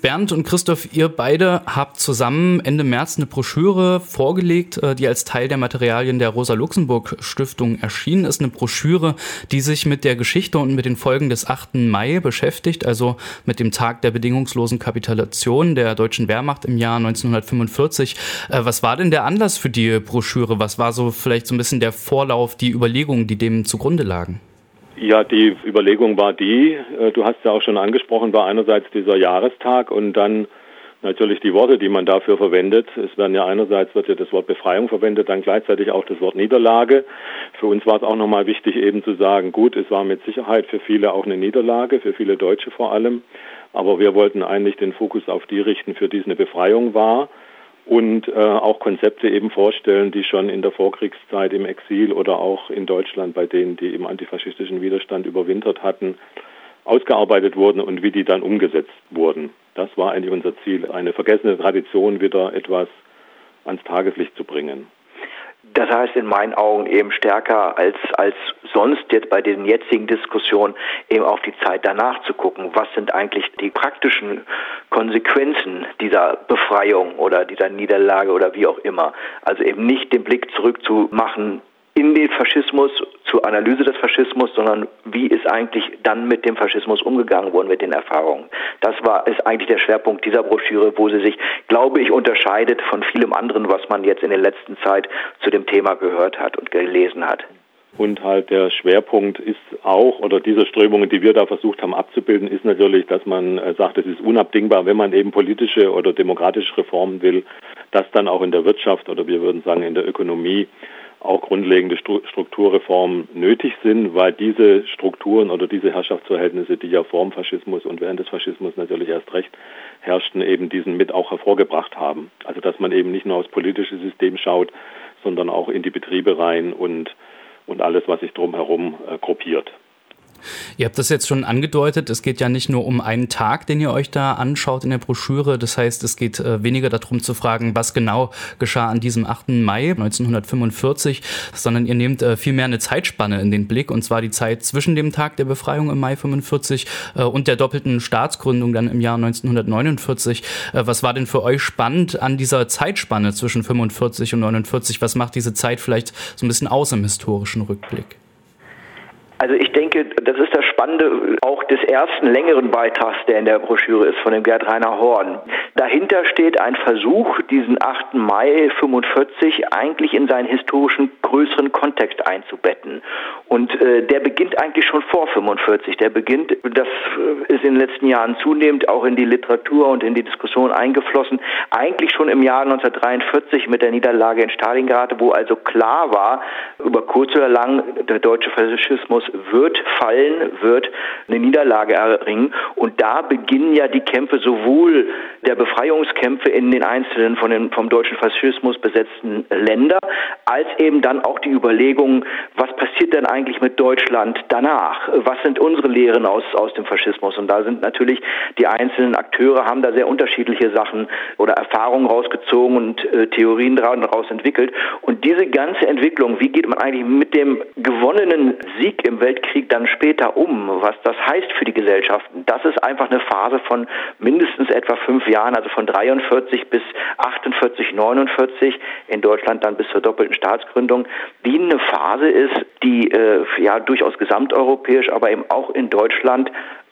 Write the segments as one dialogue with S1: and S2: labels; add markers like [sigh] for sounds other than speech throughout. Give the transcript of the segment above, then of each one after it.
S1: Bernd und Christoph, ihr beide habt zusammen Ende März eine Broschüre vorgelegt, äh, die als Teil der Materialien der Rosa-Luxemburg-Stiftung erschienen ist. Eine Broschüre, die sich mit der Geschichte und mit den Folgen des 8. Mai beschäftigt, also mit dem Tag der bedingungslosen Kapitulation der deutschen Wehrmacht im Jahr 1945. Äh, was war denn der Anlass für die Broschüre? Was war so vielleicht so ein bisschen der Vorlauf, die Überlegungen, die dem zugrunde lagen?
S2: Ja, die Überlegung war die, äh, du hast ja auch schon angesprochen, war einerseits dieser Jahrestag und dann natürlich die Worte, die man dafür verwendet. Es werden ja einerseits wird ja das Wort Befreiung verwendet, dann gleichzeitig auch das Wort Niederlage. Für uns war es auch nochmal wichtig eben zu sagen, gut, es war mit Sicherheit für viele auch eine Niederlage, für viele Deutsche vor allem. Aber wir wollten eigentlich den Fokus auf die richten, für die es eine Befreiung war und äh, auch Konzepte eben vorstellen, die schon in der Vorkriegszeit im Exil oder auch in Deutschland bei denen, die im antifaschistischen Widerstand überwintert hatten, ausgearbeitet wurden und wie die dann umgesetzt wurden. Das war eigentlich unser Ziel, eine vergessene Tradition wieder etwas ans Tageslicht zu bringen.
S3: Das heißt in meinen Augen eben stärker als, als sonst jetzt bei den jetzigen Diskussionen eben auf die Zeit danach zu gucken. Was sind eigentlich die praktischen Konsequenzen dieser Befreiung oder dieser Niederlage oder wie auch immer? Also eben nicht den Blick zurückzumachen in den Faschismus, zur Analyse des Faschismus, sondern wie ist eigentlich dann mit dem Faschismus umgegangen worden, mit den Erfahrungen. Das war, ist eigentlich der Schwerpunkt dieser Broschüre, wo sie sich, glaube ich, unterscheidet von vielem anderen, was man jetzt in der letzten Zeit zu dem Thema gehört hat und gelesen hat.
S2: Und halt der Schwerpunkt ist auch, oder diese Strömungen, die wir da versucht haben abzubilden, ist natürlich, dass man äh, sagt, es ist unabdingbar, wenn man eben politische oder demokratische Reformen will, dass dann auch in der Wirtschaft oder wir würden sagen in der Ökonomie auch grundlegende Strukturreformen nötig sind, weil diese Strukturen oder diese Herrschaftsverhältnisse, die ja vor dem Faschismus und während des Faschismus natürlich erst recht herrschten, eben diesen mit auch hervorgebracht haben. Also dass man eben nicht nur aufs politische System schaut, sondern auch in die Betriebe rein und, und alles, was sich drumherum äh, gruppiert.
S1: Ihr habt das jetzt schon angedeutet, es geht ja nicht nur um einen Tag, den ihr euch da anschaut in der Broschüre. Das heißt, es geht äh, weniger darum zu fragen, was genau geschah an diesem 8. Mai 1945, sondern ihr nehmt äh, vielmehr eine Zeitspanne in den Blick, und zwar die Zeit zwischen dem Tag der Befreiung im Mai 45 äh, und der doppelten Staatsgründung dann im Jahr 1949. Äh, was war denn für euch spannend an dieser Zeitspanne zwischen 45 und 49? Was macht diese Zeit vielleicht so ein bisschen aus im historischen Rückblick?
S3: Also ich denke, das ist das Spannende auch des ersten längeren Beitrags, der in der Broschüre ist, von dem Gerd Rainer Horn. Dahinter steht ein Versuch, diesen 8. Mai 45 eigentlich in seinen historischen größeren Kontext einzubetten. Und äh, der beginnt eigentlich schon vor 45. Der beginnt, das ist in den letzten Jahren zunehmend auch in die Literatur und in die Diskussion eingeflossen, eigentlich schon im Jahr 1943 mit der Niederlage in Stalingrad, wo also klar war, über kurz oder lang, der deutsche Faschismus wird fallen, wird eine Niederlage erringen. Und da beginnen ja die Kämpfe sowohl der Befreiungskämpfe in den einzelnen von den, vom deutschen Faschismus besetzten Länder, als eben dann auch die Überlegungen, was passiert denn eigentlich mit Deutschland danach? Was sind unsere Lehren aus, aus dem Faschismus? Und da sind natürlich die einzelnen Akteure haben da sehr unterschiedliche Sachen oder Erfahrungen rausgezogen und äh, Theorien daraus entwickelt. Und diese ganze Entwicklung, wie geht man eigentlich mit dem gewonnenen Sieg im Weltkrieg dann später um, was das heißt für die Gesellschaften, das ist einfach eine Phase von mindestens etwa fünf Jahren, also von 43 bis 48, 49, in Deutschland dann bis zur doppelten Staatsgründung, die eine Phase ist, die äh, ja durchaus gesamteuropäisch, aber eben auch in Deutschland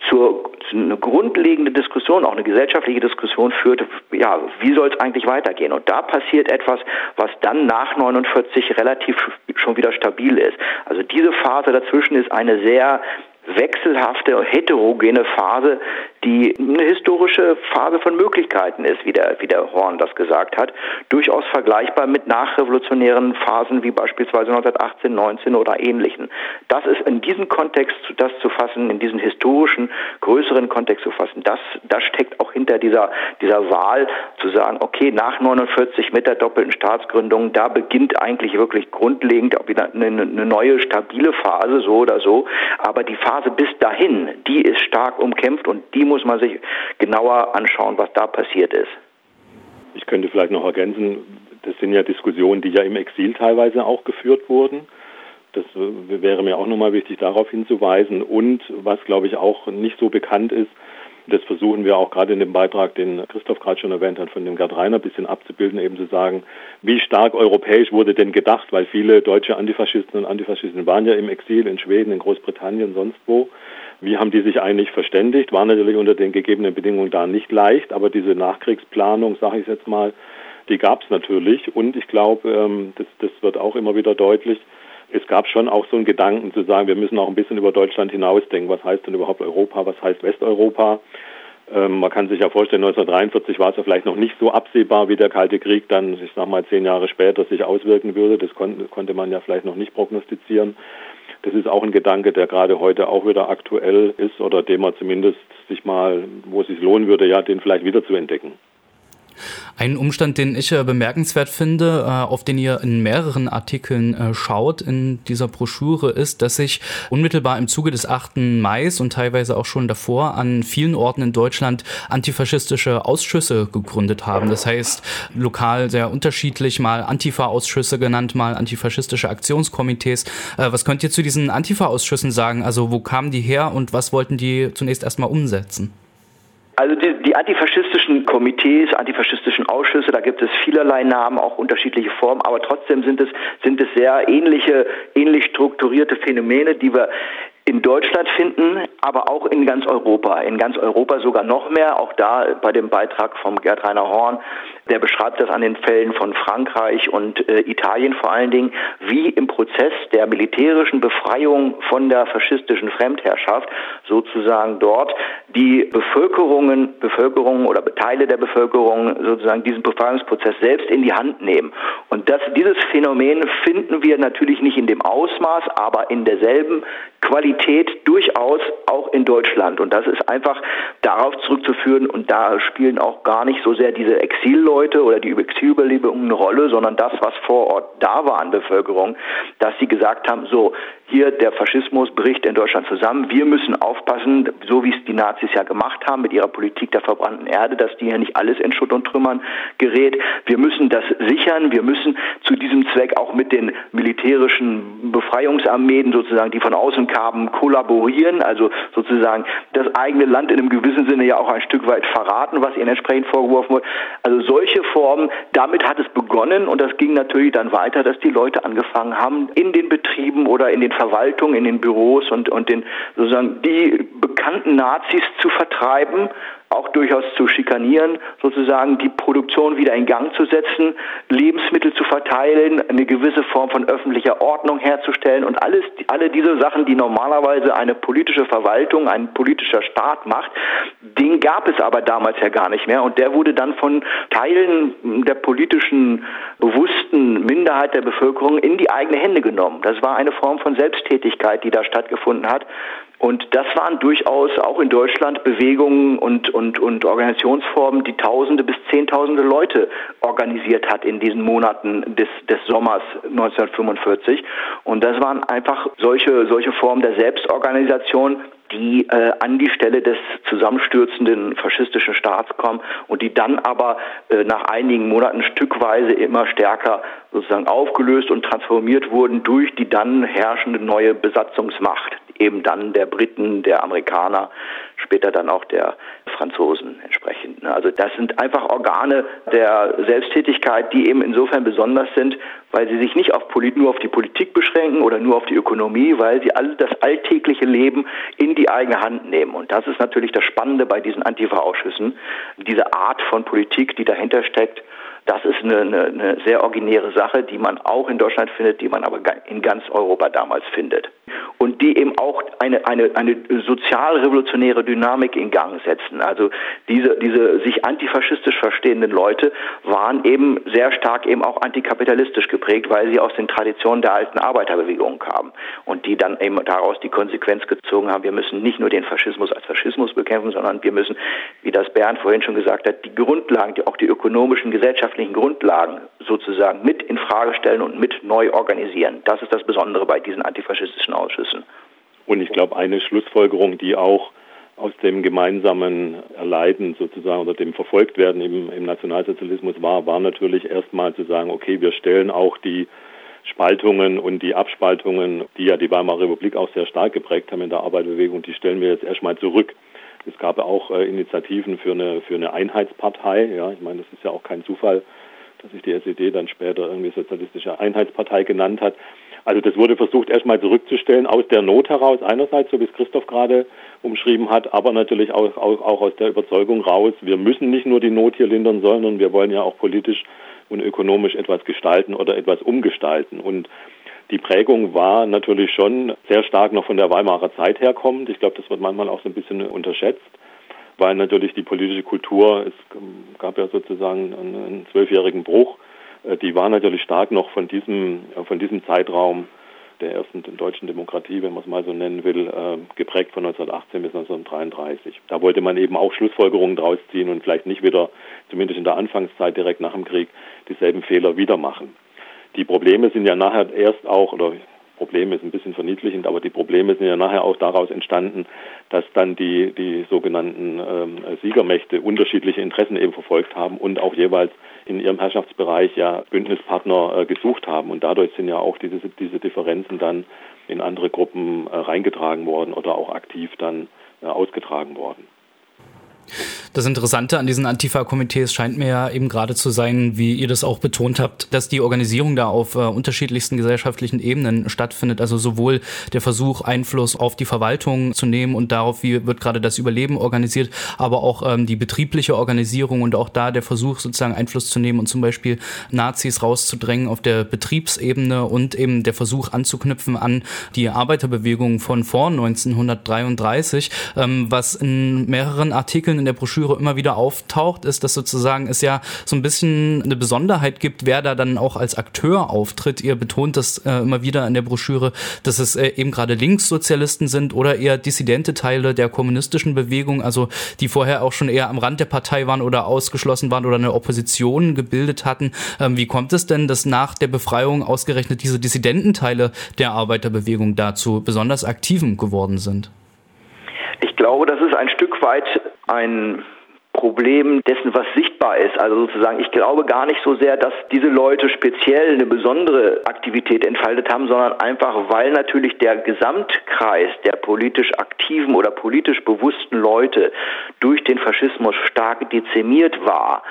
S3: zur, zu eine grundlegende Diskussion, auch eine gesellschaftliche Diskussion führt, ja, wie soll es eigentlich weitergehen? Und da passiert etwas, was dann nach 49 relativ schon wieder stabil ist. Also diese Phase dazwischen ist eine sehr wechselhafte, heterogene Phase, die eine historische Phase von Möglichkeiten ist, wie der, wie der Horn das gesagt hat, durchaus vergleichbar mit nachrevolutionären Phasen wie beispielsweise 1918, 19 oder ähnlichen. Das ist in diesem Kontext, das zu fassen, in diesen historischen, größeren Kontext zu fassen, das, das steckt auch hinter dieser, dieser Wahl zu sagen, okay, nach 49 mit der doppelten Staatsgründung, da beginnt eigentlich wirklich grundlegend eine neue, stabile Phase, so oder so, aber die Phase bis dahin, die ist stark umkämpft und die muss man sich genauer anschauen, was da passiert ist.
S2: Ich könnte vielleicht noch ergänzen, das sind ja Diskussionen, die ja im Exil teilweise auch geführt wurden. Das wäre mir auch nochmal wichtig, darauf hinzuweisen. Und was, glaube ich, auch nicht so bekannt ist, Das versuchen wir auch gerade in dem Beitrag, den Christoph gerade schon erwähnt hat, von dem Gerd Reiner ein bisschen abzubilden, eben zu sagen, wie stark europäisch wurde denn gedacht, weil viele deutsche Antifaschisten und Antifaschisten waren ja im Exil in Schweden, in Großbritannien, sonst wo. Wie haben die sich eigentlich verständigt? War natürlich unter den gegebenen Bedingungen da nicht leicht, aber diese Nachkriegsplanung, sage ich jetzt mal, die gab es natürlich. Und ich glaube, ähm, das, das wird auch immer wieder deutlich, es gab schon auch so einen Gedanken zu sagen, wir müssen auch ein bisschen über Deutschland hinausdenken. Was heißt denn überhaupt Europa? Was heißt Westeuropa? Ähm, man kann sich ja vorstellen, 1943 war es ja vielleicht noch nicht so absehbar, wie der Kalte Krieg dann, ich sag mal, zehn Jahre später sich auswirken würde. Das kon konnte man ja vielleicht noch nicht prognostizieren. Das ist auch ein Gedanke, der gerade heute auch wieder aktuell ist oder dem man zumindest sich mal, wo es sich lohnen würde, ja, den vielleicht wieder zu entdecken.
S1: Ein Umstand, den ich äh, bemerkenswert finde, äh, auf den ihr in mehreren Artikeln äh, schaut in dieser Broschüre, ist, dass sich unmittelbar im Zuge des 8. Mai und teilweise auch schon davor an vielen Orten in Deutschland antifaschistische Ausschüsse gegründet haben. Das heißt, lokal sehr unterschiedlich, mal Antifa-Ausschüsse genannt, mal antifaschistische Aktionskomitees. Äh, was könnt ihr zu diesen Antifa-Ausschüssen sagen? Also wo kamen die her und was wollten die zunächst erstmal umsetzen?
S3: Also die, die, antifaschistischen Komitees, antifaschistischen Ausschüsse, da gibt es vielerlei Namen, auch unterschiedliche Formen, aber trotzdem sind es, sind es sehr ähnliche, ähnlich strukturierte Phänomene, die wir in Deutschland finden, aber auch in ganz Europa. In ganz Europa sogar noch mehr. Auch da bei dem Beitrag vom Gerd Rainer Horn, der beschreibt das an den Fällen von Frankreich und äh, Italien vor allen Dingen, wie im Prozess der militärischen Befreiung von der faschistischen Fremdherrschaft sozusagen dort die Bevölkerungen, Bevölkerung oder Teile der Bevölkerung sozusagen diesen Befreiungsprozess selbst in die Hand nehmen. Und das, dieses Phänomen finden wir natürlich nicht in dem Ausmaß, aber in derselben Qualität durchaus auch in Deutschland. Und das ist einfach darauf zurückzuführen und da spielen auch gar nicht so sehr diese Exilleute oder die Exilüberlebungen eine Rolle, sondern das, was vor Ort da war an Bevölkerung, dass sie gesagt haben, so, hier der Faschismus bricht in Deutschland zusammen. Wir müssen aufpassen, so wie es die Nazis ja gemacht haben mit ihrer Politik der verbrannten Erde, dass die hier nicht alles in Schutt und Trümmern gerät. Wir müssen das sichern. Wir müssen zu diesem Zweck auch mit den militärischen Befreiungsarmeen sozusagen, die von außen kamen, kollaborieren. Also sozusagen das eigene Land in einem gewissen Sinne ja auch ein Stück weit verraten, was ihnen entsprechend vorgeworfen wurde. Also solche Formen, damit hat es begonnen und das ging natürlich dann weiter, dass die Leute angefangen haben, in den Betrieben oder in den Verwaltung, in den Büros und, und den, sozusagen die bekannten Nazis zu vertreiben auch durchaus zu schikanieren, sozusagen die Produktion wieder in Gang zu setzen, Lebensmittel zu verteilen, eine gewisse Form von öffentlicher Ordnung herzustellen und alles, alle diese Sachen, die normalerweise eine politische Verwaltung, ein politischer Staat macht, den gab es aber damals ja gar nicht mehr und der wurde dann von Teilen der politischen bewussten Minderheit der Bevölkerung in die eigene Hände genommen. Das war eine Form von Selbsttätigkeit, die da stattgefunden hat, und das waren durchaus auch in Deutschland Bewegungen und, und, und Organisationsformen, die Tausende bis Zehntausende Leute organisiert hat in diesen Monaten des, des Sommers 1945. Und das waren einfach solche, solche Formen der Selbstorganisation, die äh, an die Stelle des zusammenstürzenden faschistischen Staats kommen und die dann aber äh, nach einigen Monaten stückweise immer stärker sozusagen aufgelöst und transformiert wurden durch die dann herrschende neue Besatzungsmacht, eben dann der Briten, der Amerikaner, später dann auch der Franzosen entsprechend. Ne? Also das sind einfach Organe der Selbsttätigkeit, die eben insofern besonders sind, weil sie sich nicht auf nur auf die Politik beschränken oder nur auf die Ökonomie, weil sie alle das alltägliche Leben in die eigene Hand nehmen. Und das ist natürlich das Spannende bei diesen Antifa-Ausschüssen, diese Art von Politik, die dahinter steckt das ist eine, eine, eine sehr originäre Sache, die man auch in Deutschland findet, die man aber in ganz Europa damals findet. Und die eben auch eine, eine, eine sozialrevolutionäre Dynamik in Gang setzen. Also diese, diese sich antifaschistisch verstehenden Leute waren eben sehr stark eben auch antikapitalistisch geprägt, weil sie aus den Traditionen der alten Arbeiterbewegung kamen. Und die dann eben daraus die Konsequenz gezogen haben, wir müssen nicht nur den Faschismus als Faschismus bekämpfen, sondern wir müssen, wie das Bernd vorhin schon gesagt hat, die Grundlagen, die, auch die ökonomischen, gesellschaftlichen gesellschaftlichen Grundlagen sozusagen mit in Frage stellen und mit neu organisieren. Das ist das Besondere bei diesen antifaschistischen Ausschüssen.
S2: Und ich glaube, eine Schlussfolgerung, die auch aus dem gemeinsamen Erleiden sozusagen oder dem Verfolgtwerden im, im Nationalsozialismus war, war natürlich erstmal zu sagen, okay, wir stellen auch die Spaltungen und die Abspaltungen, die ja die Weimarer Republik auch sehr stark geprägt haben in der Arbeiterbewegung, die stellen wir jetzt erstmal zurück. Es gab auch äh, Initiativen für eine, für eine Einheitspartei. Ja, ich meine, das ist ja auch kein Zufall, dass sich die SED dann später irgendwie Sozialistische Einheitspartei genannt hat. Also das wurde versucht erstmal zurückzustellen aus der Not heraus, einerseits, so wie es Christoph gerade umschrieben hat, aber natürlich auch, auch, auch aus der Überzeugung raus, wir müssen nicht nur die Not hier lindern, sondern wir wollen ja auch politisch und ökonomisch etwas gestalten oder etwas umgestalten. Und die Prägung war natürlich schon sehr stark noch von der Weimarer Zeit herkommend. Ich glaube, das wird manchmal auch so ein bisschen unterschätzt, weil natürlich die politische Kultur, es gab ja sozusagen einen zwölfjährigen Bruch, äh, die war natürlich stark noch von diesem, äh, von diesem Zeitraum der ersten deutschen Demokratie, wenn man es mal so nennen will, äh, geprägt von 1918 bis 1933. Da wollte man eben auch Schlussfolgerungen draus ziehen und vielleicht nicht wieder, zumindest in der Anfangszeit direkt nach dem Krieg, dieselben Fehler wieder machen. Die Probleme sind ja nachher erst auch, oder Probleme ist ein bisschen verniedlichend, aber die Probleme sind ja nachher auch daraus entstanden, dass dann die, die sogenannten ähm, Siegermächte unterschiedliche Interessen eben verfolgt haben und auch jeweils in ihrem Herrschaftsbereich ja Bündnispartner äh, gesucht haben. Und dadurch sind ja auch diese, diese Differenzen dann in andere Gruppen äh, reingetragen worden oder auch aktiv dann äh, ausgetragen worden.
S1: Das Interessante an diesen Antifa-Komitees scheint mir ja eben gerade zu sein, wie ihr das auch betont habt, dass die Organisierung da auf äh, unterschiedlichsten gesellschaftlichen Ebenen stattfindet. Also sowohl der Versuch, Einfluss auf die Verwaltung zu nehmen und darauf, wie wird gerade das Überleben organisiert, aber auch ähm, die betriebliche Organisierung und auch da der Versuch, sozusagen Einfluss zu nehmen und zum Beispiel Nazis rauszudrängen auf der Betriebsebene und eben der Versuch anzuknüpfen an die Arbeiterbewegung von vor 1933, ähm, was in mehreren Artikeln in der Broschüre Broschüre immer wieder auftaucht, ist, dass sozusagen es ja so ein bisschen eine Besonderheit gibt, wer da dann auch als Akteur auftritt. Ihr betont das äh, immer wieder in der Broschüre, dass es äh, eben gerade Linkssozialisten sind oder eher dissidente Teile der kommunistischen Bewegung, also die vorher auch schon eher am Rand der Partei waren oder ausgeschlossen waren oder eine Opposition gebildet hatten. Ähm, wie kommt es denn, dass nach der Befreiung ausgerechnet diese Dissidententeile der Arbeiterbewegung dazu besonders aktiven geworden sind?
S3: Ich glaube, das ist ein Stück weit ein Problem dessen, was sichtbar ist. Also sozusagen, ich glaube gar nicht so sehr, dass diese Leute speziell eine besondere Aktivität entfaltet haben, sondern einfach, weil natürlich der Gesamtkreis der politisch aktiven oder politisch bewussten Leute durch den Faschismus stark dezimiert war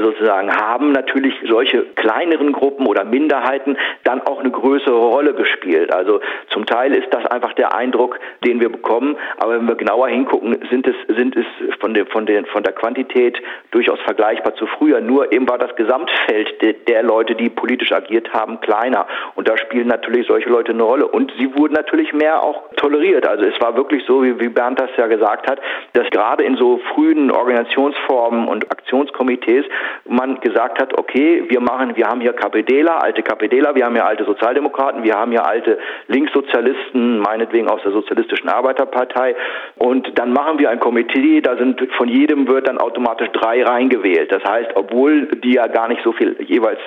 S3: sozusagen haben natürlich solche kleineren Gruppen oder Minderheiten dann auch eine größere Rolle gespielt. Also zum Teil ist das einfach der Eindruck, den wir bekommen, aber wenn wir genauer hingucken, sind es, sind es von, der, von, der, von der Quantität durchaus vergleichbar zu früher. Nur eben war das Gesamtfeld der, der Leute, die politisch agiert haben, kleiner. Und da spielen natürlich solche Leute eine Rolle. Und sie wurden natürlich mehr auch toleriert. Also es war wirklich so, wie, wie Bernd das ja gesagt hat, dass gerade in so frühen Organisationsformen und Aktionskomitees man gesagt hat, okay, wir machen, wir haben hier KPDler, alte KPDler, wir haben hier alte Sozialdemokraten, wir haben hier alte Linkssozialisten, meinetwegen aus der Sozialistischen Arbeiterpartei. Und dann machen wir ein Komitee, da sind von jedem wird dann automatisch drei reingewählt. Das heißt, obwohl die ja gar nicht so viel jeweils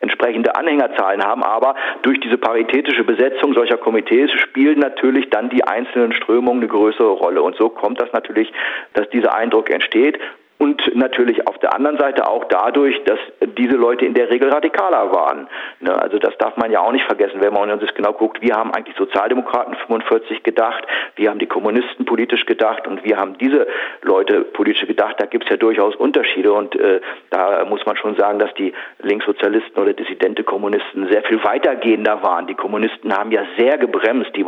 S3: entsprechende Anhängerzahlen haben, aber durch diese paritätische Besetzung solcher Komitees spielen natürlich dann die einzelnen Strömungen eine größere Rolle. Und so kommt das natürlich, dass dieser Eindruck entsteht und natürlich auf der anderen Seite auch dadurch, dass diese Leute in der Regel radikaler waren. Ne, also das darf man ja auch nicht vergessen, wenn man uns genau guckt. Wir haben eigentlich Sozialdemokraten 45 gedacht, wir haben die Kommunisten politisch gedacht und wir haben diese Leute politisch gedacht. Da gibt es ja durchaus Unterschiede und äh, da muss man schon sagen, dass die Linkssozialisten oder dissidente Kommunisten sehr viel weitergehender waren. Die Kommunisten haben ja sehr gebremst, die,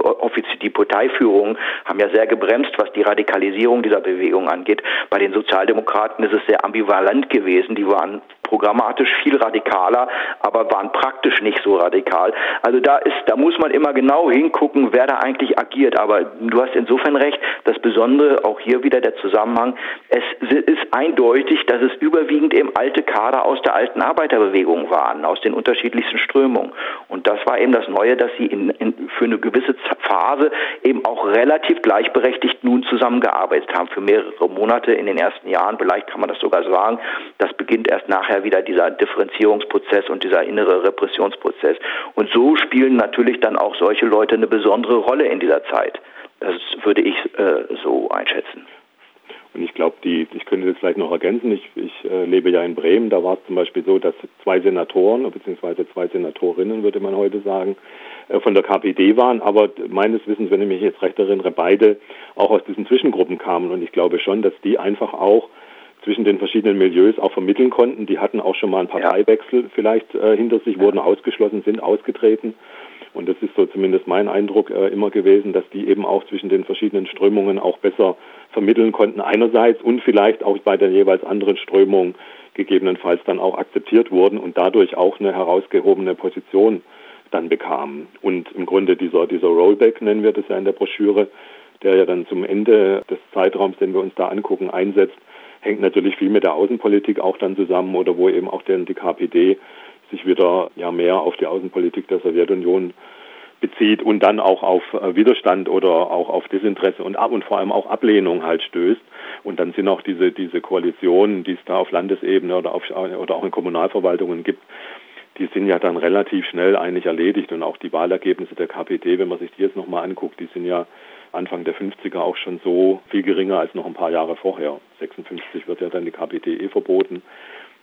S3: die Parteiführungen haben ja sehr gebremst, was die Radikalisierung dieser Bewegung angeht. Bei den Sozialdemokraten Demokraten ist es sehr ambivalent gewesen. Die waren programmatisch viel radikaler, aber waren praktisch nicht so radikal. Also da ist, da muss man immer genau hingucken, wer da eigentlich agiert. Aber du hast insofern recht, das Besondere, auch hier wieder der Zusammenhang, es ist eindeutig, dass es überwiegend eben alte Kader aus der alten Arbeiterbewegung waren, aus den unterschiedlichsten Strömungen. Und das war eben das Neue, dass sie in, in, für eine gewisse Phase eben auch relativ gleichberechtigt nun zusammengearbeitet haben, für mehrere Monate in den ersten Jahren, vielleicht kann man das sogar sagen. Das beginnt erst nachher wieder dieser Differenzierungsprozess und dieser innere Repressionsprozess. Und so spielen natürlich dann auch solche Leute eine besondere Rolle in dieser Zeit. Das würde ich äh, so einschätzen.
S2: Und ich glaube, die, ich könnte das vielleicht noch ergänzen. Ich, ich äh, lebe ja in Bremen. Da war es zum Beispiel so, dass zwei Senatoren beziehungsweise zwei Senatorinnen, würde man heute sagen, äh, von der KPD waren. Aber meines Wissens, wenn ich mich jetzt recht erinnere, beide auch aus diesen Zwischengruppen kamen. Und ich glaube schon, dass die einfach auch zwischen den verschiedenen Milieus auch vermitteln konnten. Die hatten auch schon mal einen Parteiwechsel vielleicht äh, hinter sich, wurden ausgeschlossen, sind ausgetreten. Und das ist so zumindest mein Eindruck äh, immer gewesen, dass die eben auch zwischen den verschiedenen Strömungen auch besser vermitteln konnten einerseits und vielleicht auch bei der jeweils anderen Strömung gegebenenfalls dann auch akzeptiert wurden und dadurch auch eine herausgehobene Position dann bekamen. Und im Grunde dieser, dieser Rollback nennen wir das ja in der Broschüre, der ja dann zum Ende des Zeitraums, den wir uns da angucken, einsetzt, hängt natürlich viel mit der Außenpolitik auch dann zusammen oder wo eben auch dann die KPD sich wieder ja mehr auf die Außenpolitik der Sowjetunion bezieht und dann auch auf äh, Widerstand oder auch auf Desinteresse und, und vor allem auch Ablehnung halt stößt. Und dann sind auch diese, diese Koalitionen, die es da auf Landesebene oder, auf, oder auch in Kommunalverwaltungen gibt, die sind ja dann relativ schnell eigentlich erledigt. Und auch die Wahlergebnisse der KPD, wenn man sich die jetzt nochmal anguckt, die sind ja Anfang der 50er auch schon so viel geringer als noch ein paar Jahre vorher. 56 wird ja dann die KPD eh verboten.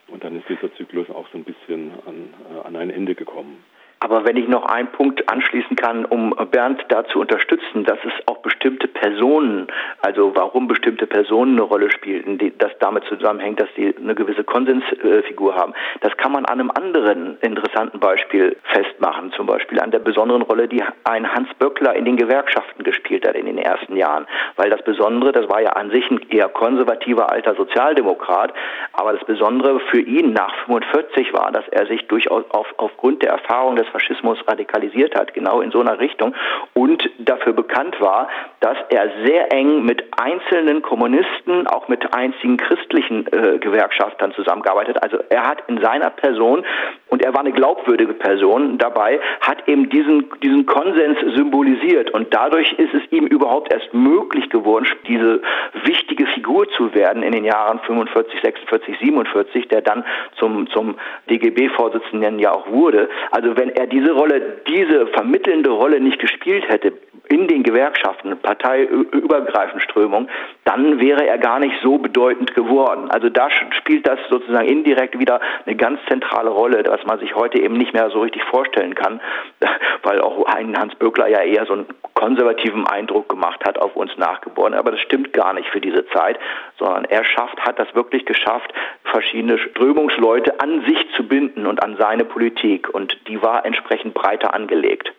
S2: Und dann ist dieser Zyklus auch so ein bisschen an, äh, an ein Ende gekommen.
S3: Aber wenn ich noch einen Punkt anschließen kann, um Bernd da zu unterstützen, dass es auch bestimmte Personen, also warum bestimmte Personen eine Rolle spielten, die, das damit zusammenhängt, dass sie eine gewisse Konsensfigur haben, das kann man an einem anderen interessanten Beispiel festmachen, zum Beispiel an der besonderen Rolle, die ein Hans Böckler in den Gewerkschaften gespielt hat in den ersten Jahren. Weil das Besondere, das war ja an sich ein eher konservativer alter Sozialdemokrat, aber das Besondere für ihn nach 45 war, dass er sich durchaus auf, aufgrund der Erfahrung des Faschismus radikalisiert hat, genau in so einer Richtung und dafür bekannt war, dass er sehr eng mit einzelnen Kommunisten, auch mit einzigen christlichen äh, Gewerkschaftern zusammengearbeitet. hat. Also er hat in seiner Person und er war eine glaubwürdige Person dabei, hat eben diesen, diesen Konsens symbolisiert und dadurch ist es ihm überhaupt erst möglich geworden, diese wichtige Figur zu werden in den Jahren 45, 46, 47, der dann zum, zum DGB-Vorsitzenden ja auch wurde. Also wenn er diese Rolle, diese vermittelnde Rolle nicht gespielt hätte in den Gewerkschaften, parteiübergreifend Strömung, dann wäre er gar nicht so bedeutend geworden. Also da spielt das sozusagen indirekt wieder eine ganz zentrale Rolle, was man sich heute eben nicht mehr so richtig vorstellen kann, [laughs] weil auch ein Hans Böckler ja eher so einen konservativen Eindruck gemacht hat auf uns Nachgeborene. Aber das stimmt gar nicht für diese Zeit, sondern er schafft, hat das wirklich geschafft, verschiedene Strömungsleute an sich zu binden und an seine Politik. Und die war entsprechend breiter angelegt.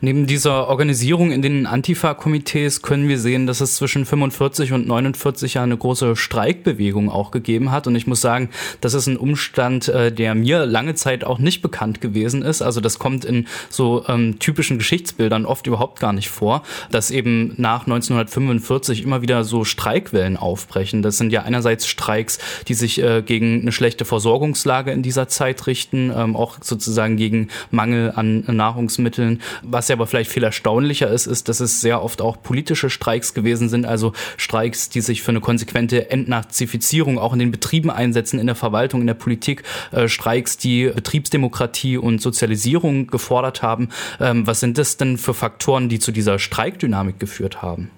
S1: Neben dieser Organisierung in den Antifa-Komitees können wir sehen, dass es zwischen 45 und 49 ja eine große Streikbewegung auch gegeben hat. Und ich muss sagen, das ist ein Umstand, äh, der mir lange Zeit auch nicht bekannt gewesen ist. Also das kommt in so ähm, typischen Geschichtsbildern oft überhaupt gar nicht vor, dass eben nach 1945 immer wieder so Streikwellen aufbrechen. Das sind ja einerseits Streiks, die sich äh, gegen eine schlechte Versorgungslage in dieser Zeit richten, ähm, auch sozusagen gegen Mangel an Nahrungsmitteln was ja aber vielleicht viel erstaunlicher ist, ist, dass es sehr oft auch politische Streiks gewesen sind, also Streiks, die sich für eine konsequente Entnazifizierung auch in den Betrieben einsetzen, in der Verwaltung, in der Politik, äh, Streiks, die Betriebsdemokratie und Sozialisierung gefordert haben. Ähm, was sind das denn für Faktoren, die zu dieser Streikdynamik geführt haben?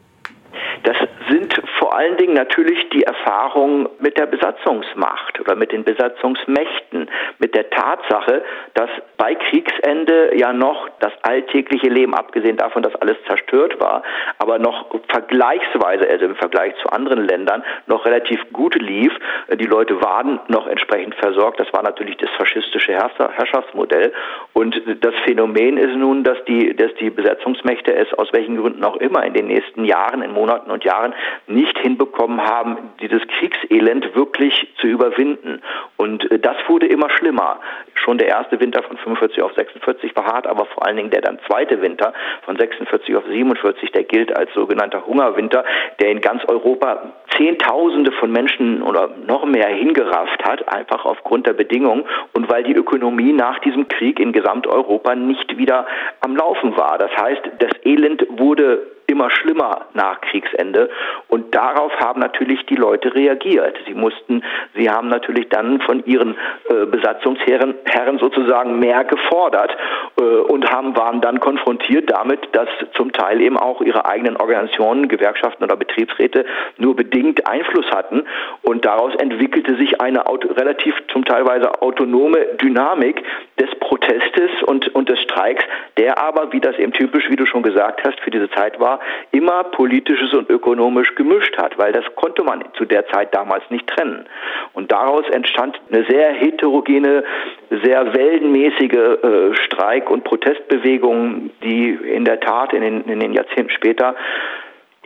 S3: Allen Dingen natürlich die Erfahrung mit der Besatzungsmacht oder mit den Besatzungsmächten, mit der Tatsache, dass bei Kriegsende ja noch das alltägliche Leben, abgesehen davon, dass alles zerstört war, aber noch vergleichsweise, also im Vergleich zu anderen Ländern, noch relativ gut lief. Die Leute waren noch entsprechend versorgt. Das war natürlich das faschistische Herrschaftsmodell. Und das Phänomen ist nun, dass die, dass die Besetzungsmächte es aus welchen Gründen auch immer in den nächsten Jahren, in Monaten und Jahren nicht hinbekommen haben, dieses Kriegselend wirklich zu überwinden. Und äh, das wurde immer schlimmer. Schon der erste Winter von 45 auf 46 war hart, aber vor allen Dingen der dann zweite Winter von 46 auf 47, der gilt als sogenannter Hungerwinter, der in ganz Europa Zehntausende von Menschen oder noch mehr hingerafft hat, einfach aufgrund der Bedingungen und weil die Ökonomie nach diesem Krieg in Gesamteuropa nicht wieder am Laufen war. Das heißt, das Elend wurde immer schlimmer nach Kriegsende. Und darauf haben natürlich die Leute reagiert. Sie mussten Sie haben natürlich dann von ihren äh, Besatzungsherren Herren sozusagen mehr gefordert äh, und haben, waren dann konfrontiert damit, dass zum Teil eben auch ihre eigenen Organisationen, Gewerkschaften oder Betriebsräte nur bedingt Einfluss hatten und daraus entwickelte sich eine relativ zum teilweise autonome Dynamik des Protestes und, und des Streiks, der aber, wie das eben typisch, wie du schon gesagt hast, für diese Zeit war, immer politisches und ökonomisch gemischt hat, weil das konnte man zu der Zeit damals nicht trennen. Und daraus entstand eine sehr heterogene, sehr wellenmäßige äh, Streik- und Protestbewegung, die in der Tat in den, in den Jahrzehnten später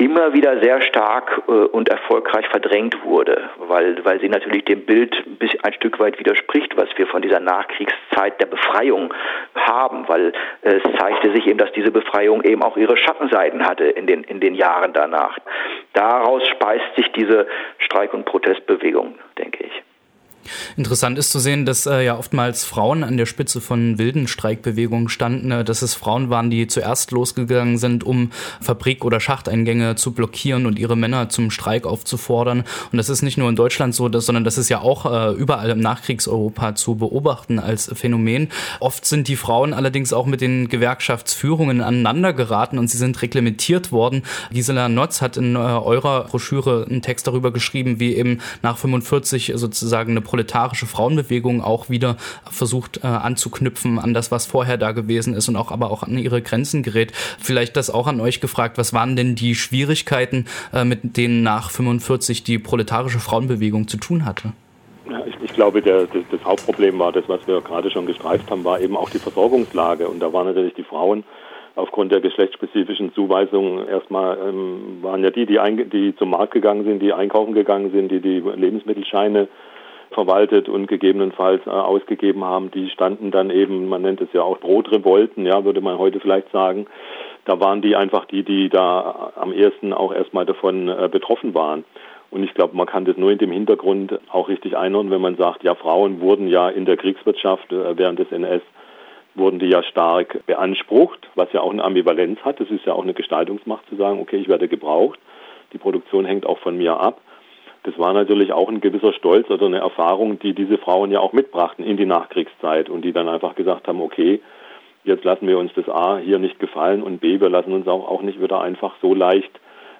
S3: immer wieder sehr stark äh, und erfolgreich verdrängt wurde, weil, weil sie natürlich dem Bild bis ein Stück weit widerspricht, was wir von dieser Nachkriegszeit der Befreiung haben, weil es zeigte sich eben, dass diese Befreiung eben auch ihre Schattenseiten hatte in den, in den Jahren danach. Daraus speist sich diese Streik- und Protestbewegung, denke ich.
S1: Interessant ist zu sehen, dass äh, ja oftmals Frauen an der Spitze von wilden Streikbewegungen standen, äh, dass es Frauen waren, die zuerst losgegangen sind, um Fabrik- oder Schachteingänge zu blockieren und ihre Männer zum Streik aufzufordern. Und das ist nicht nur in Deutschland so, dass, sondern das ist ja auch äh, überall im Nachkriegseuropa zu beobachten als Phänomen. Oft sind die Frauen allerdings auch mit den Gewerkschaftsführungen aneinander geraten und sie sind reglementiert worden. Gisela Notz hat in äh, eurer Broschüre einen Text darüber geschrieben, wie eben nach 45 sozusagen eine proletarische Frauenbewegung auch wieder versucht äh, anzuknüpfen an das, was vorher da gewesen ist und auch aber auch an ihre Grenzen gerät. Vielleicht das auch an euch gefragt, was waren denn die Schwierigkeiten, äh, mit denen nach 45 die proletarische Frauenbewegung zu tun hatte?
S2: Ich, glaube, der, das, das, Hauptproblem war das, was wir gerade schon gestreift haben, war eben auch die Versorgungslage. Und da waren natürlich die Frauen aufgrund der geschlechtsspezifischen Zuweisungen erstmal ähm, waren ja die, die, ein, die zum Markt gegangen sind, die einkaufen gegangen sind, die die Lebensmittelscheine verwaltet und gegebenenfalls äh, ausgegeben haben, die standen dann eben, man nennt es ja auch Brotrevolten, ja, würde man heute vielleicht sagen. Da waren die einfach die, die da am ersten auch erstmal davon äh, betroffen waren. Und ich glaube, man kann das nur in dem Hintergrund auch richtig einordnen, wenn man sagt, ja, Frauen wurden ja in der Kriegswirtschaft äh, während des NS wurden die ja stark beansprucht, was ja auch eine Ambivalenz hat. Das ist ja auch eine Gestaltungsmacht zu sagen, okay, ich werde gebraucht. Die Produktion hängt auch von mir ab das war natürlich auch ein gewisser Stolz oder eine Erfahrung, die diese Frauen ja auch mitbrachten in die Nachkriegszeit und die dann einfach gesagt haben, okay, jetzt lassen wir uns das A hier nicht gefallen und B, wir lassen uns auch, auch nicht wieder einfach so leicht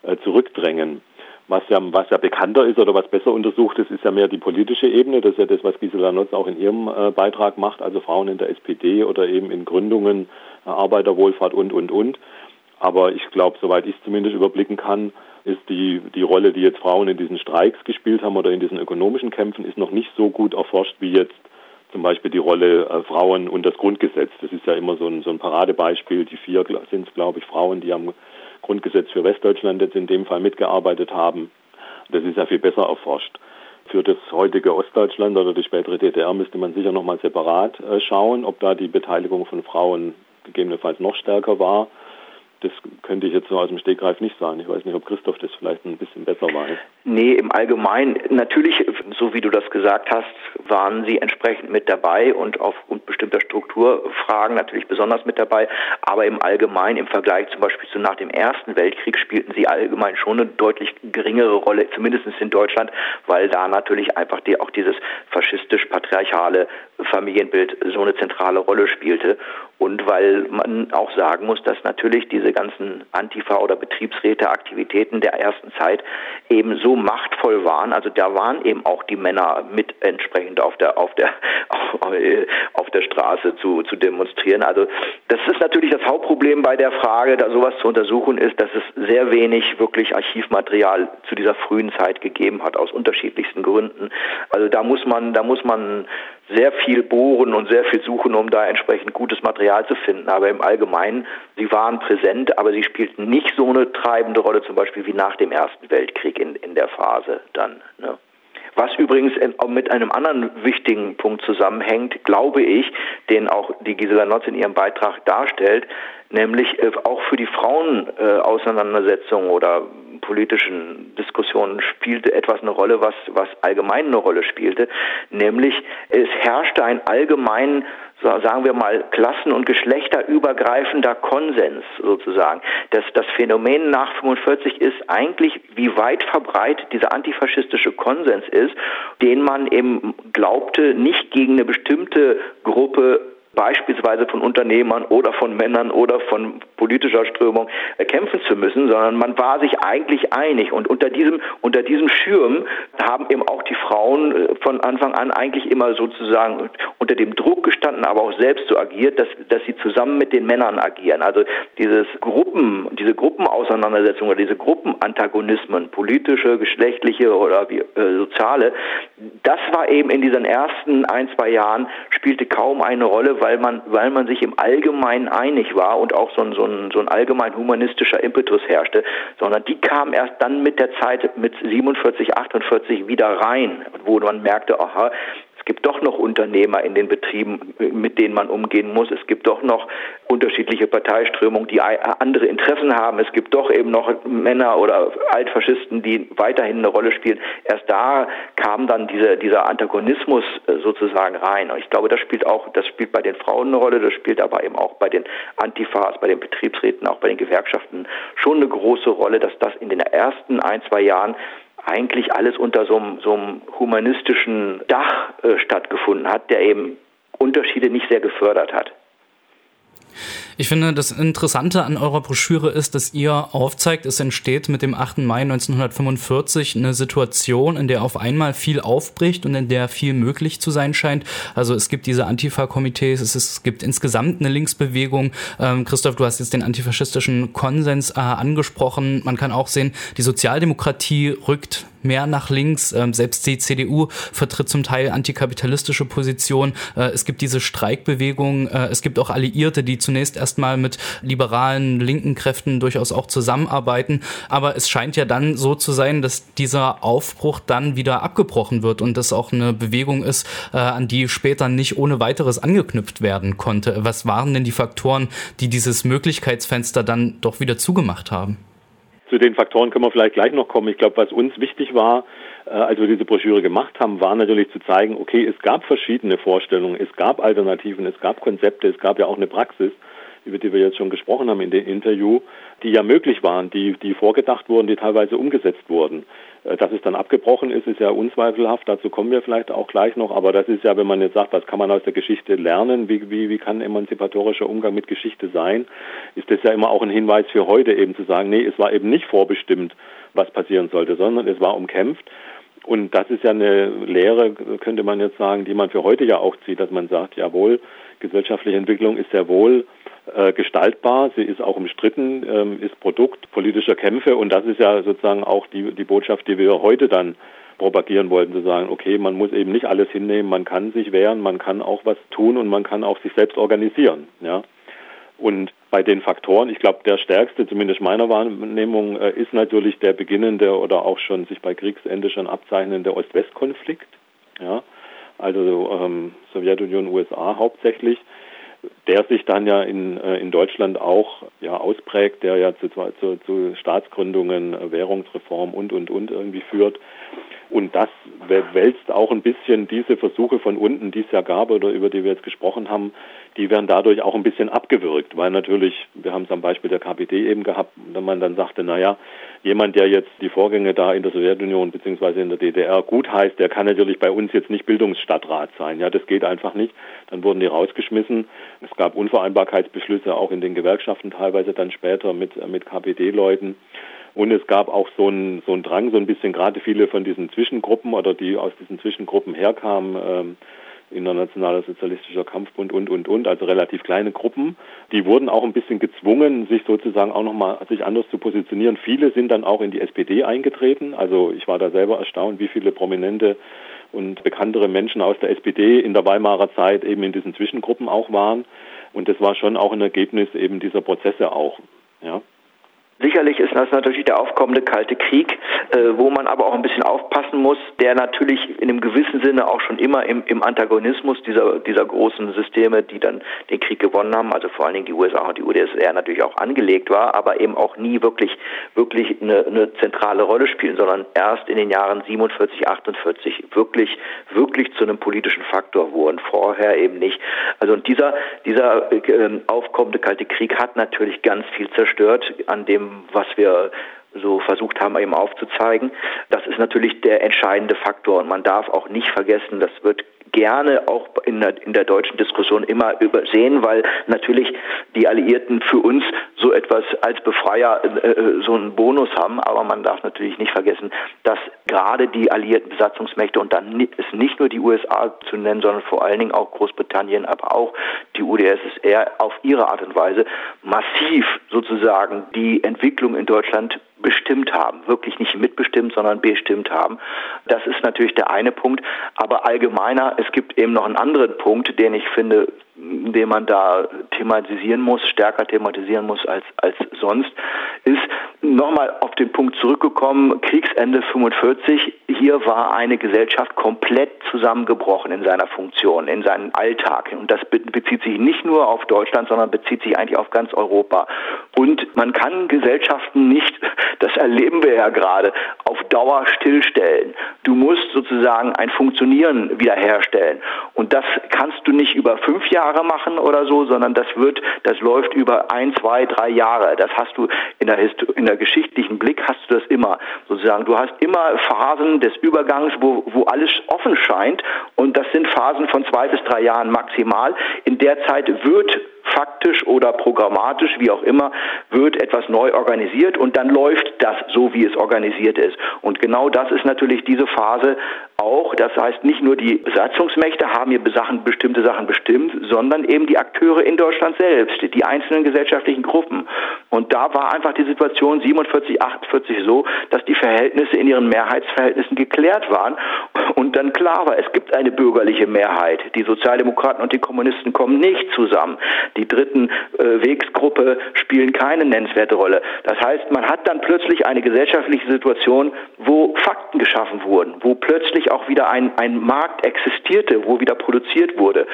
S2: äh, zurückdrängen. Was ja, was ja bekannter ist oder was besser untersucht ist, ist ja mehr die politische Ebene. Das ist ja das, was Gisela Notz auch in ihrem äh, Beitrag macht, also Frauen in der SPD oder eben in Gründungen, äh, Arbeiterwohlfahrt und, und, und. Aber ich glaube, soweit ich es zumindest überblicken kann, ist die, die Rolle, die jetzt Frauen in diesen Streiks gespielt haben oder in diesen ökonomischen Kämpfen, ist noch nicht so gut erforscht wie jetzt zum Beispiel die Rolle äh, Frauen und das Grundgesetz. Das ist ja immer so ein, so ein Paradebeispiel. Die vier sind es, glaube ich, Frauen, die am Grundgesetz für Westdeutschland jetzt in dem Fall mitgearbeitet haben. Das ist ja viel besser erforscht. Für das heutige Ostdeutschland oder die spätere DDR müsste man sicher nochmal separat äh, schauen, ob da die Beteiligung von Frauen gegebenenfalls noch stärker war das könnte ich jetzt so aus dem Stegreif nicht sagen. Ich weiß nicht, ob Christoph das vielleicht ein bisschen besser weiß.
S3: Nee, im Allgemeinen, natürlich, so wie du das gesagt hast, waren sie entsprechend mit dabei und aufgrund bestimmter Strukturfragen natürlich besonders mit dabei. Aber im Allgemeinen, im Vergleich zum Beispiel zu nach dem Ersten Weltkrieg, spielten sie allgemein schon eine deutlich geringere Rolle, zumindest in Deutschland, weil da natürlich einfach die, auch dieses faschistisch-patriarchale Familienbild so eine zentrale Rolle spielte. Und weil man auch sagen muss, dass natürlich diese ganzen Antifa- oder Betriebsräte-Aktivitäten der ersten Zeit eben so machtvoll waren. Also da waren eben auch die Männer mit entsprechend auf der, auf der, [laughs] auf der Straße zu, zu demonstrieren. Also das ist natürlich das Hauptproblem bei der Frage, da sowas zu untersuchen, ist, dass es sehr wenig wirklich Archivmaterial zu dieser frühen Zeit gegeben hat, aus unterschiedlichsten Gründen. Also da muss man, da muss man sehr viel bohren und sehr viel suchen, um da entsprechend gutes Material zu finden. Aber im Allgemeinen, sie waren präsent, aber sie spielten nicht so eine treibende Rolle, zum Beispiel wie nach dem Ersten Weltkrieg in, in der Phase dann. Ne? Was übrigens mit einem anderen wichtigen Punkt zusammenhängt, glaube ich, den auch die Gisela Notz in ihrem Beitrag darstellt, nämlich äh, auch für die Frauenauseinandersetzungen oder politischen Diskussionen spielte etwas eine Rolle, was, was allgemein eine Rolle spielte, nämlich es herrschte ein allgemein sagen wir mal, klassen- und geschlechterübergreifender Konsens sozusagen. Das, das Phänomen nach 45 ist eigentlich, wie weit verbreitet dieser antifaschistische Konsens ist, den man eben glaubte, nicht gegen eine bestimmte Gruppe beispielsweise von Unternehmern oder von Männern oder von politischer Strömung kämpfen zu müssen, sondern man war sich eigentlich einig. Und unter diesem, unter diesem Schirm haben eben auch die Frauen äh, von Anfang an eigentlich immer sozusagen unter dem Druck gestanden, aber auch selbst so agiert, dass, dass sie zusammen mit den Männern agieren. Also dieses Gruppen, diese Gruppenauseinandersetzung oder diese Gruppenantagonismen, politische, geschlechtliche oder wie, äh, soziale, das war eben in diesen ersten ein, zwei Jahren, spielte kaum eine Rolle, weil man, weil man sich im Allgemeinen einig war und auch so ein, so ein, so ein allgemein humanistischer Impetus herrschte, sondern die kam erst dann mit der Zeit mit 47, 48 wieder rein, wo man merkte, aha, es gibt doch noch Unternehmer in den Betrieben, mit denen man umgehen muss. Es gibt doch noch unterschiedliche Parteiströmungen, die andere Interessen haben. Es gibt doch eben noch Männer oder Altfaschisten, die weiterhin eine Rolle spielen. Erst da kam dann diese, dieser Antagonismus äh, sozusagen rein. Und ich glaube, das spielt auch, das spielt bei den Frauen eine Rolle, das spielt aber eben auch bei den Antifas, bei den Betriebsräten, auch bei den Gewerkschaften schon eine große Rolle, dass das in den ersten ein, zwei Jahren eigentlich alles unter so einem, so einem humanistischen Dach äh, stattgefunden hat, der eben Unterschiede nicht sehr gefördert hat.
S1: Ich finde, das Interessante an eurer Broschüre ist, dass ihr aufzeigt, es entsteht mit dem 8. Mai 1945 eine Situation, in der auf einmal viel aufbricht und in der viel möglich zu sein scheint. Also es gibt diese Antifa-Komitees, es, es, gibt insgesamt eine Linksbewegung. Ähm, Christoph, du hast jetzt den antifaschistischen Konsens äh, angesprochen. Man kann auch sehen, die Sozialdemokratie rückt mehr nach links. Ähm, selbst die CDU vertritt zum Teil antikapitalistische Positionen. Äh, es gibt diese Streikbewegung. Äh, es gibt auch Alliierte, die zunächst erstmal mit liberalen linken Kräften durchaus auch zusammenarbeiten. Aber es scheint ja dann so zu sein, dass dieser Aufbruch dann wieder abgebrochen wird und das auch eine Bewegung ist, äh, an die später nicht ohne weiteres angeknüpft werden konnte. Was waren denn die Faktoren, die dieses Möglichkeitsfenster dann doch wieder zugemacht haben?
S2: Zu den Faktoren können wir vielleicht gleich noch kommen. Ich glaube, was uns wichtig war, äh, als wir diese Broschüre gemacht haben, war natürlich zu zeigen, okay, es gab verschiedene Vorstellungen, es gab Alternativen, es gab Konzepte, es gab ja auch eine Praxis, über die wir jetzt schon gesprochen haben in dem Interview, die ja möglich waren, die, die vorgedacht wurden, die teilweise umgesetzt wurden. Äh, dass es dann abgebrochen ist, ist ja unzweifelhaft. Dazu kommen wir vielleicht auch gleich noch. Aber das ist ja, wenn man jetzt sagt, was kann man aus der Geschichte lernen, wie, wie, wie kann emanzipatorischer Umgang mit Geschichte sein, ist das ja immer auch ein Hinweis für heute eben zu sagen, nee, es war eben nicht vorbestimmt, was passieren sollte, sondern es war umkämpft. Und das ist ja eine Lehre, könnte man jetzt sagen, die man für heute ja auch zieht, dass man sagt, jawohl, gesellschaftliche Entwicklung ist sehr wohl gestaltbar, sie ist auch umstritten, ähm, ist Produkt politischer Kämpfe und das ist ja sozusagen auch die, die Botschaft, die wir heute dann propagieren wollten, zu sagen, okay, man muss eben nicht alles hinnehmen, man kann sich wehren, man kann auch was tun und man kann auch sich selbst organisieren. Ja. Und bei den Faktoren, ich glaube, der stärkste, zumindest meiner Wahrnehmung, äh, ist natürlich der beginnende oder auch schon sich bei Kriegsende schon abzeichnende Ost-West-Konflikt. Ja. Also ähm, Sowjetunion, USA hauptsächlich der sich dann ja in, äh, in Deutschland auch ja, ausprägt, der ja zu, zu, zu Staatsgründungen, Währungsreform und, und, und irgendwie führt. Und das wälzt auch ein bisschen diese Versuche von unten, die es ja gab oder über die wir jetzt gesprochen haben, die werden dadurch auch ein bisschen abgewürgt, weil natürlich, wir haben es am Beispiel der KPD eben gehabt, wenn man dann sagte, naja, jemand, der jetzt die Vorgänge da in der Sowjetunion bzw. in der DDR gut heißt, der kann natürlich bei uns jetzt nicht Bildungsstadtrat sein. Ja, das geht einfach nicht. Dann wurden die rausgeschmissen. Es gab Unvereinbarkeitsbeschlüsse auch in den Gewerkschaften teilweise dann später mit, mit KPD-Leuten. Und es gab auch so einen so einen Drang, so ein bisschen gerade viele von diesen Zwischengruppen oder die aus diesen Zwischengruppen herkamen, ähm, Internationaler Sozialistischer Kampfbund und, und, und, also relativ kleine Gruppen. Die wurden auch ein bisschen gezwungen, sich sozusagen auch nochmal sich anders zu positionieren. Viele sind dann auch in die SPD eingetreten. Also ich war da selber erstaunt, wie viele prominente und bekanntere Menschen aus der SPD in der Weimarer Zeit eben in diesen Zwischengruppen auch waren. Und das war schon auch ein Ergebnis eben dieser Prozesse auch. Ja.
S3: Sicherlich ist das natürlich der aufkommende Kalte Krieg, äh, wo man aber auch ein bisschen aufpassen muss, der natürlich in einem gewissen Sinne auch schon immer im, im Antagonismus dieser, dieser großen Systeme, die dann den Krieg gewonnen haben, also vor allen Dingen die USA und die UdSSR natürlich auch angelegt war, aber eben auch nie wirklich, wirklich eine, eine zentrale Rolle spielen, sondern erst in den Jahren 47, 48 wirklich, wirklich zu einem politischen Faktor wurden, vorher eben nicht. Also und dieser, dieser äh, aufkommende Kalte Krieg hat natürlich ganz viel zerstört an dem was wir so versucht haben eben aufzuzeigen. Das ist natürlich der entscheidende Faktor und man darf auch nicht vergessen, das wird gerne auch in der, in der deutschen Diskussion immer übersehen, weil natürlich die Alliierten für uns so etwas als Befreier äh, äh, so einen Bonus haben. Aber man darf natürlich nicht vergessen, dass gerade die alliierten Besatzungsmächte und dann ist nicht nur die USA zu nennen, sondern vor allen Dingen auch Großbritannien, aber auch die UdSSR auf ihre Art und Weise massiv sozusagen die Entwicklung in Deutschland bestimmt haben, wirklich nicht mitbestimmt, sondern bestimmt haben. Das ist natürlich der eine Punkt, aber allgemeiner, es gibt eben noch einen anderen Punkt, den ich finde den man da thematisieren muss, stärker thematisieren muss als, als sonst, ist nochmal auf den Punkt zurückgekommen, Kriegsende 45, hier war eine Gesellschaft komplett zusammengebrochen in seiner Funktion, in seinem Alltag. Und das bezieht sich nicht nur auf Deutschland, sondern bezieht sich eigentlich auf ganz Europa. Und man kann Gesellschaften nicht, [laughs] das erleben wir ja gerade, auf Dauer stillstellen. Du musst sozusagen ein Funktionieren wiederherstellen. Und das kannst du nicht über fünf Jahre machen oder so, sondern das wird, das läuft über ein, zwei, drei Jahre. Das hast du in der, in der geschichtlichen Blick hast du das immer sozusagen. Du hast immer Phasen des Übergangs, wo, wo alles offen scheint und das sind Phasen von zwei bis drei Jahren maximal. In der Zeit wird faktisch oder programmatisch, wie auch immer, wird etwas neu organisiert und dann läuft das so, wie es organisiert ist. Und genau das ist natürlich diese Phase auch. Das heißt, nicht nur die Besatzungsmächte haben hier Sachen, bestimmte Sachen bestimmt, sondern eben die Akteure in Deutschland selbst, die einzelnen gesellschaftlichen Gruppen. Und da war einfach die Situation 47, 48 so, dass die Verhältnisse in ihren Mehrheitsverhältnissen geklärt waren und dann klar war, es gibt eine bürgerliche Mehrheit. Die Sozialdemokraten und die Kommunisten kommen nicht zusammen. Die dritten äh, Wegsgruppe spielen keine nennenswerte Rolle. Das heißt, man hat dann plötzlich eine gesellschaftliche Situation, wo Fakten geschaffen wurden, wo plötzlich auch wieder ein, ein Markt existierte, wo wieder produziert wurde.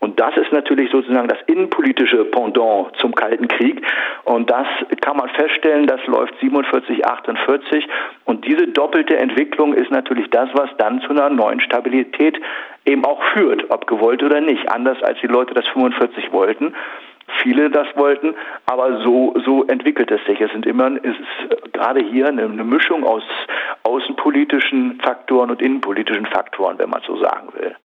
S3: Und das ist natürlich sozusagen das innenpolitische Pendant zum Kalten Krieg. Und das kann man feststellen, das läuft 47, 48. Und diese doppelte Entwicklung ist natürlich das, was dann zu einer neuen Stabilität eben auch führt, ob gewollt oder nicht. Anders als die Leute das 45 wollten viele das wollten, aber so, so entwickelt es sich. Es sind immer, es ist gerade hier eine, eine Mischung aus außenpolitischen Faktoren und innenpolitischen Faktoren, wenn man so sagen will.